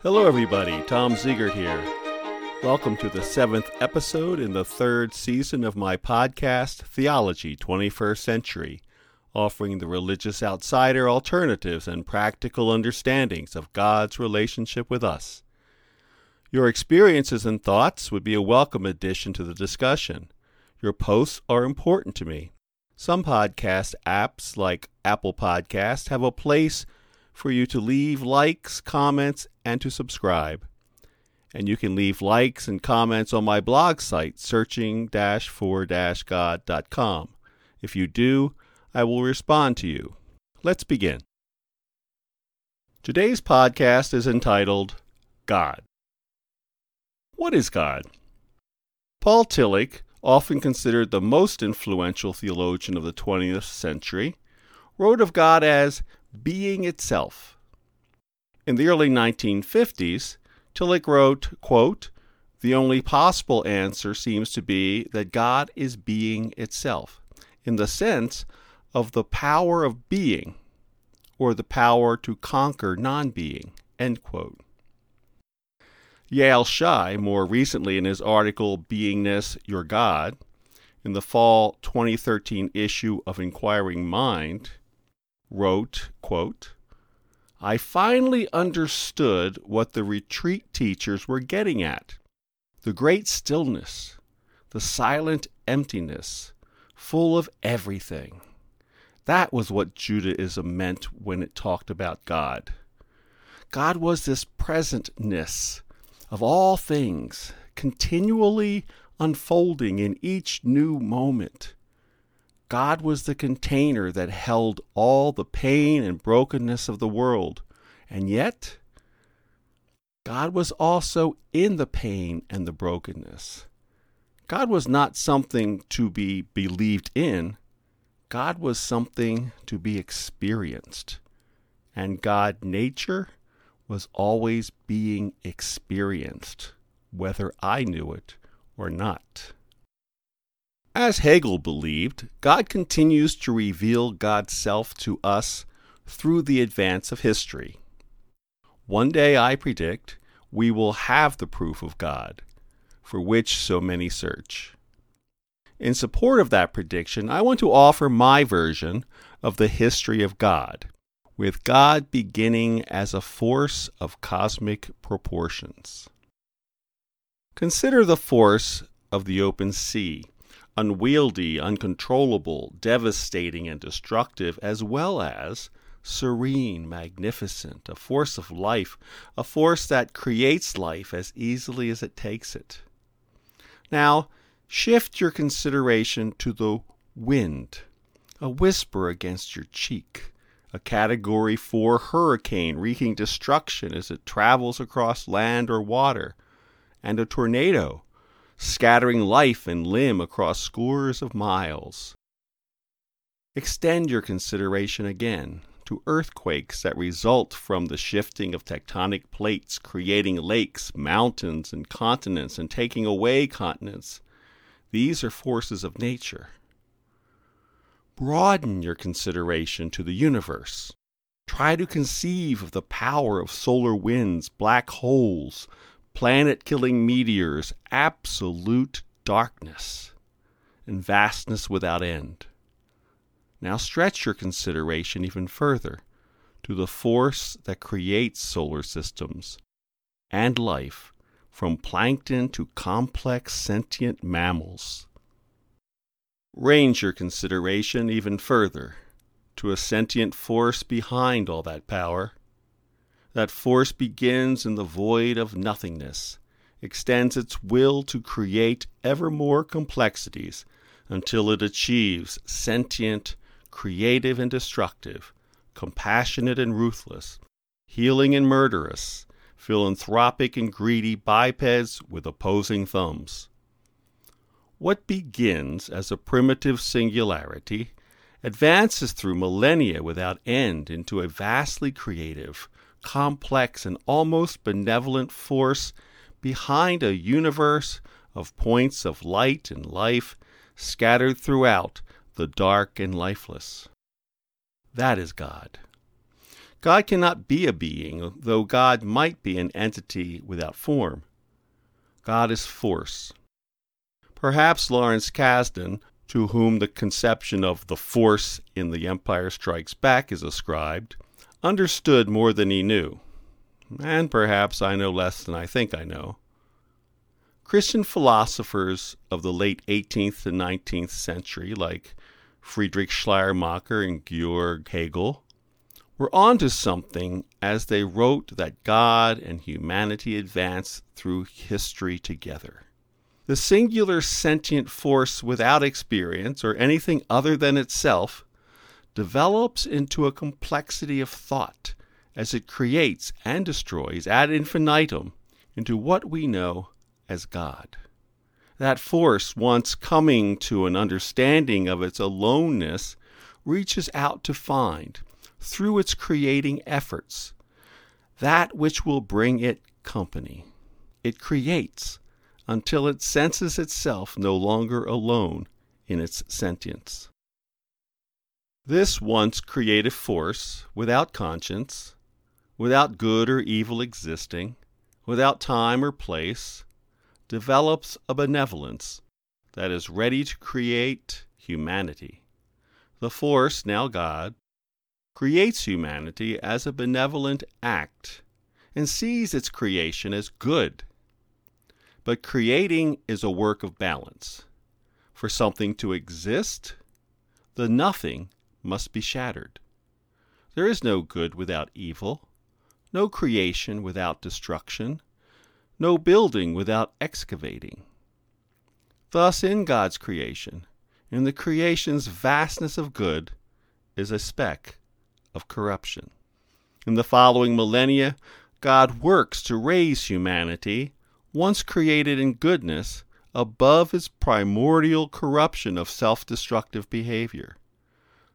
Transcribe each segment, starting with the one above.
Hello, everybody. Tom Ziegert here. Welcome to the seventh episode in the third season of my podcast, Theology 21st Century, offering the religious outsider alternatives and practical understandings of God's relationship with us. Your experiences and thoughts would be a welcome addition to the discussion. Your posts are important to me. Some podcast apps, like Apple Podcast, have a place for you to leave likes, comments, and to subscribe. And you can leave likes and comments on my blog site, searching for God.com. If you do, I will respond to you. Let's begin. Today's podcast is entitled God. What is God? Paul Tillich, often considered the most influential theologian of the 20th century, wrote of God as being itself. In the early 1950s, Tillich wrote, quote, The only possible answer seems to be that God is being itself, in the sense of the power of being, or the power to conquer non being. End quote. Yael Shy, more recently in his article Beingness Your God, in the fall 2013 issue of Inquiring Mind, wrote, quote, I finally understood what the retreat teachers were getting at the great stillness, the silent emptiness, full of everything. That was what Judaism meant when it talked about God. God was this presentness of all things, continually unfolding in each new moment. God was the container that held all the pain and brokenness of the world, and yet God was also in the pain and the brokenness. God was not something to be believed in, God was something to be experienced. And God, nature, was always being experienced, whether I knew it or not. As Hegel believed, God continues to reveal God's self to us through the advance of history. One day, I predict, we will have the proof of God, for which so many search. In support of that prediction, I want to offer my version of the history of God with God beginning as a force of cosmic proportions. Consider the force of the open sea, unwieldy, uncontrollable, devastating, and destructive, as well as serene, magnificent, a force of life, a force that creates life as easily as it takes it. Now, shift your consideration to the wind, a whisper against your cheek, a Category 4 hurricane wreaking destruction as it travels across land or water, and a tornado scattering life and limb across scores of miles. Extend your consideration again to earthquakes that result from the shifting of tectonic plates, creating lakes, mountains, and continents, and taking away continents. These are forces of nature. Broaden your consideration to the universe. Try to conceive of the power of solar winds, black holes, planet killing meteors, absolute darkness, and vastness without end. Now stretch your consideration even further to the force that creates solar systems and life, from plankton to complex sentient mammals range your consideration even further to a sentient force behind all that power. That force begins in the void of nothingness, extends its will to create ever more complexities until it achieves sentient, creative and destructive, compassionate and ruthless, healing and murderous, philanthropic and greedy bipeds with opposing thumbs. What begins as a primitive singularity advances through millennia without end into a vastly creative, complex, and almost benevolent force behind a universe of points of light and life scattered throughout the dark and lifeless. That is God. God cannot be a being, though God might be an entity without form. God is force. Perhaps Lawrence Kasdan, to whom the conception of the force in The Empire Strikes Back is ascribed, understood more than he knew. And perhaps I know less than I think I know. Christian philosophers of the late 18th to 19th century, like Friedrich Schleiermacher and Georg Hegel, were onto something as they wrote that God and humanity advance through history together. The singular sentient force without experience or anything other than itself develops into a complexity of thought as it creates and destroys ad infinitum into what we know as God. That force, once coming to an understanding of its aloneness, reaches out to find, through its creating efforts, that which will bring it company. It creates until it senses itself no longer alone in its sentience. This once creative force, without conscience, without good or evil existing, without time or place, develops a benevolence that is ready to create humanity. The force, now God, creates humanity as a benevolent act and sees its creation as good. But creating is a work of balance. For something to exist, the nothing must be shattered. There is no good without evil, no creation without destruction, no building without excavating. Thus, in God's creation, in the creation's vastness of good, is a speck of corruption. In the following millennia, God works to raise humanity, once created in goodness, above its primordial corruption of self destructive behavior.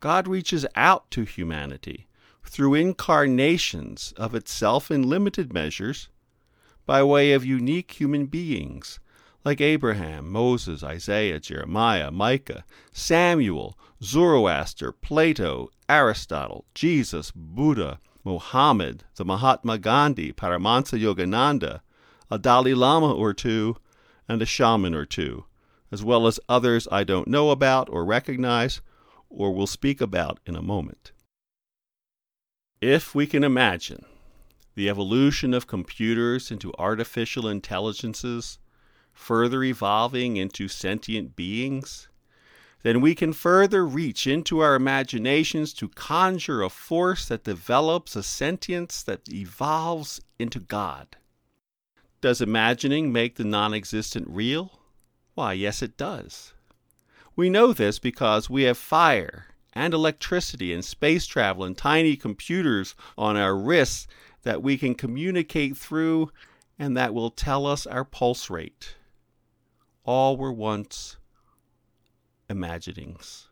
God reaches out to humanity through incarnations of itself in limited measures by way of unique human beings like Abraham, Moses, Isaiah, Jeremiah, Micah, Samuel, Zoroaster, Plato, Aristotle, Jesus, Buddha, Mohammed, the Mahatma Gandhi, Paramahansa Yogananda, a Dalai Lama or two, and a shaman or two, as well as others I don't know about or recognize or will speak about in a moment. If we can imagine the evolution of computers into artificial intelligences, further evolving into sentient beings, then we can further reach into our imaginations to conjure a force that develops a sentience that evolves into God. Does imagining make the non existent real? Why, yes, it does. We know this because we have fire and electricity and space travel and tiny computers on our wrists that we can communicate through and that will tell us our pulse rate. All were once imaginings.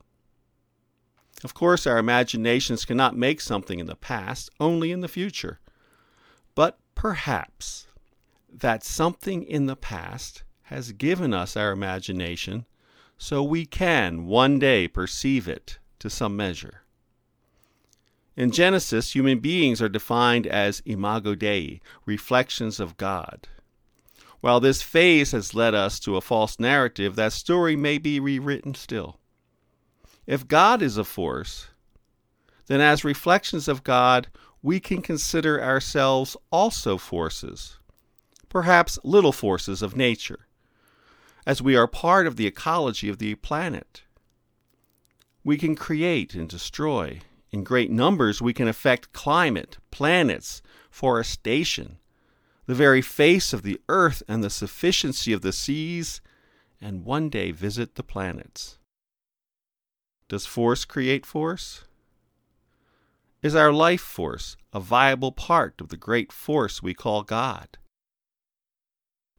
Of course, our imaginations cannot make something in the past, only in the future. But perhaps that something in the past has given us our imagination so we can one day perceive it to some measure. In Genesis, human beings are defined as imago Dei, reflections of God. While this phase has led us to a false narrative, that story may be rewritten still. If God is a force, then as reflections of God, we can consider ourselves also forces, perhaps little forces of nature, as we are part of the ecology of the planet. We can create and destroy. In great numbers, we can affect climate, planets, forestation, the very face of the earth and the sufficiency of the seas, and one day visit the planets. Does force create force? Is our life force a viable part of the great force we call God?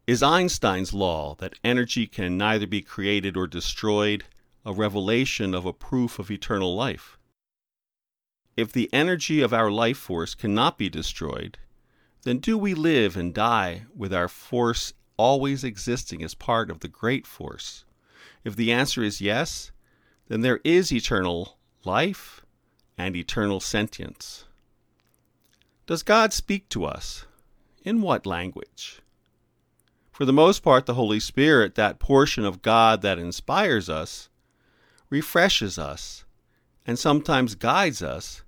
Is Einstein's law that energy can neither be created or destroyed a revelation of a proof of eternal life? If the energy of our life force cannot be destroyed, then do we live and die with our force always existing as part of the great force? If the answer is yes, then there is eternal life and eternal sentience. Does God speak to us? In what language? For the most part, the Holy Spirit, that portion of God that inspires us, refreshes us, and sometimes guides us,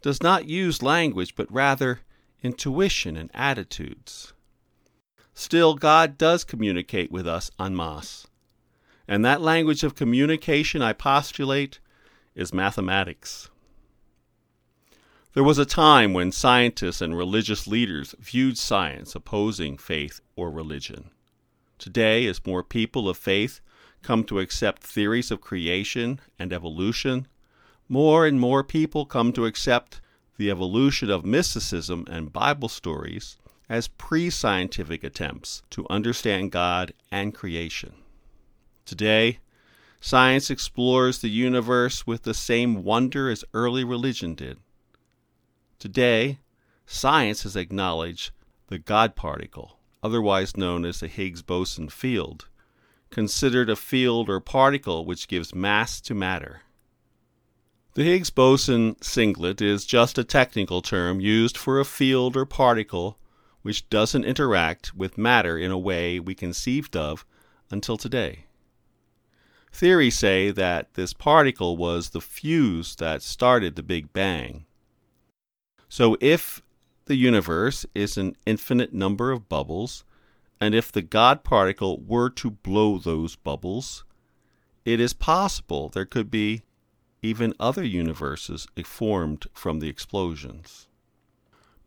does not use language, but rather intuition and attitudes. Still, God does communicate with us en masse. And that language of communication, I postulate, is mathematics. There was a time when scientists and religious leaders viewed science opposing faith or religion. Today, as more people of faith come to accept theories of creation and evolution, more and more people come to accept the evolution of mysticism and Bible stories as pre scientific attempts to understand God and creation. Today, science explores the universe with the same wonder as early religion did. Today, science has acknowledged the God particle, otherwise known as the Higgs boson field, considered a field or particle which gives mass to matter. The Higgs boson singlet is just a technical term used for a field or particle which doesn't interact with matter in a way we conceived of until today. Theories say that this particle was the fuse that started the Big Bang. So, if the universe is an infinite number of bubbles, and if the God particle were to blow those bubbles, it is possible there could be even other universes formed from the explosions.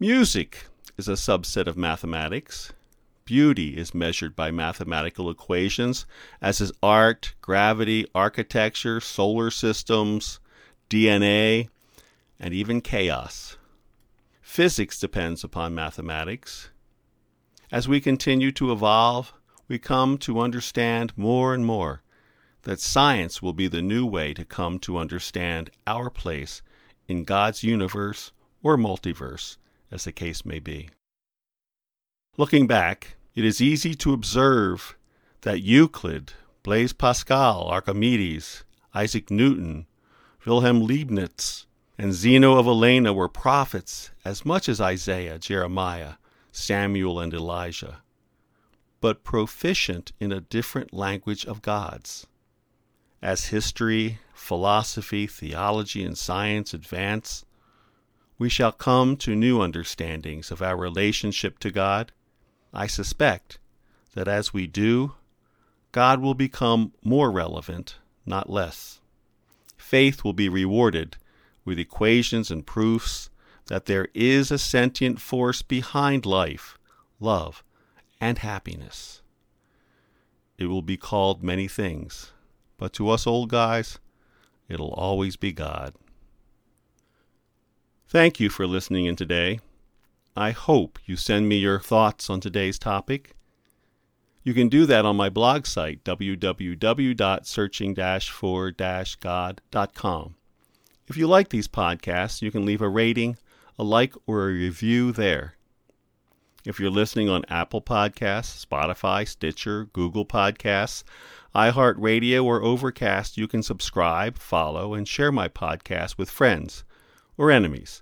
Music is a subset of mathematics. Beauty is measured by mathematical equations, as is art, gravity, architecture, solar systems, DNA, and even chaos. Physics depends upon mathematics. As we continue to evolve, we come to understand more and more that science will be the new way to come to understand our place in God's universe or multiverse, as the case may be. Looking back, it is easy to observe that Euclid, Blaise Pascal, Archimedes, Isaac Newton, Wilhelm Leibniz, and Zeno of Elea were prophets as much as Isaiah, Jeremiah, Samuel, and Elijah, but proficient in a different language of God's. As history, philosophy, theology, and science advance, we shall come to new understandings of our relationship to God. I suspect that as we do, God will become more relevant, not less. Faith will be rewarded with equations and proofs that there is a sentient force behind life, love, and happiness. It will be called many things, but to us old guys, it'll always be God. Thank you for listening in today. I hope you send me your thoughts on today's topic. You can do that on my blog site, www.searching-for-god.com. If you like these podcasts, you can leave a rating, a like, or a review there. If you're listening on Apple Podcasts, Spotify, Stitcher, Google Podcasts, iHeartRadio, or Overcast, you can subscribe, follow, and share my podcast with friends or enemies,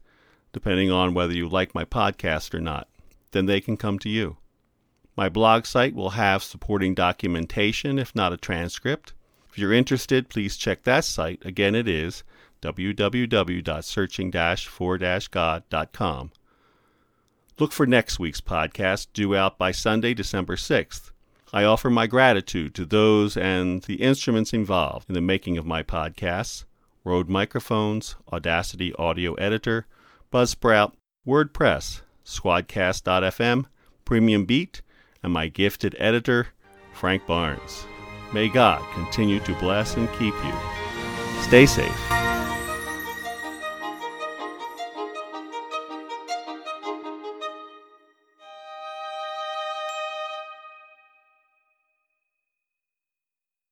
depending on whether you like my podcast or not. Then they can come to you. My blog site will have supporting documentation, if not a transcript. If you're interested, please check that site. Again, it is www.searching-for-god.com. Look for next week's podcast, due out by Sunday, December 6th. I offer my gratitude to those and the instruments involved in the making of my podcasts Rode Microphones, Audacity Audio Editor, Buzzsprout, WordPress, Squadcast.fm, Premium Beat, and my gifted editor, Frank Barnes. May God continue to bless and keep you. Stay safe.